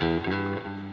Mm-hmm.